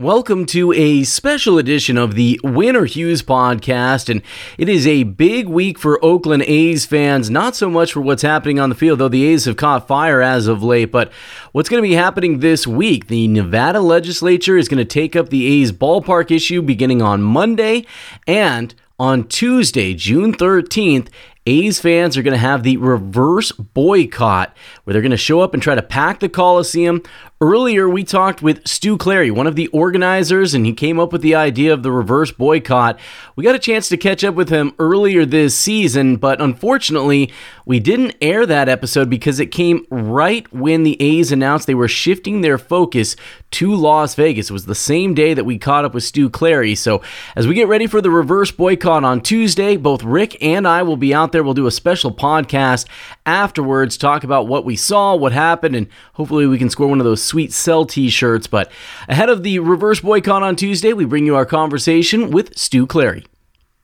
Welcome to a special edition of the Win or Hughes podcast. And it is a big week for Oakland A's fans, not so much for what's happening on the field, though the A's have caught fire as of late, but what's going to be happening this week. The Nevada legislature is going to take up the A's ballpark issue beginning on Monday. And on Tuesday, June 13th, A's fans are going to have the reverse boycott, where they're going to show up and try to pack the Coliseum. Earlier, we talked with Stu Clary, one of the organizers, and he came up with the idea of the reverse boycott. We got a chance to catch up with him earlier this season, but unfortunately, we didn't air that episode because it came right when the A's announced they were shifting their focus to Las Vegas. It was the same day that we caught up with Stu Clary. So, as we get ready for the reverse boycott on Tuesday, both Rick and I will be out there. We'll do a special podcast afterwards, talk about what we saw, what happened, and hopefully we can score one of those sweet sell t shirts. But ahead of the reverse boycott on Tuesday, we bring you our conversation with Stu Clary.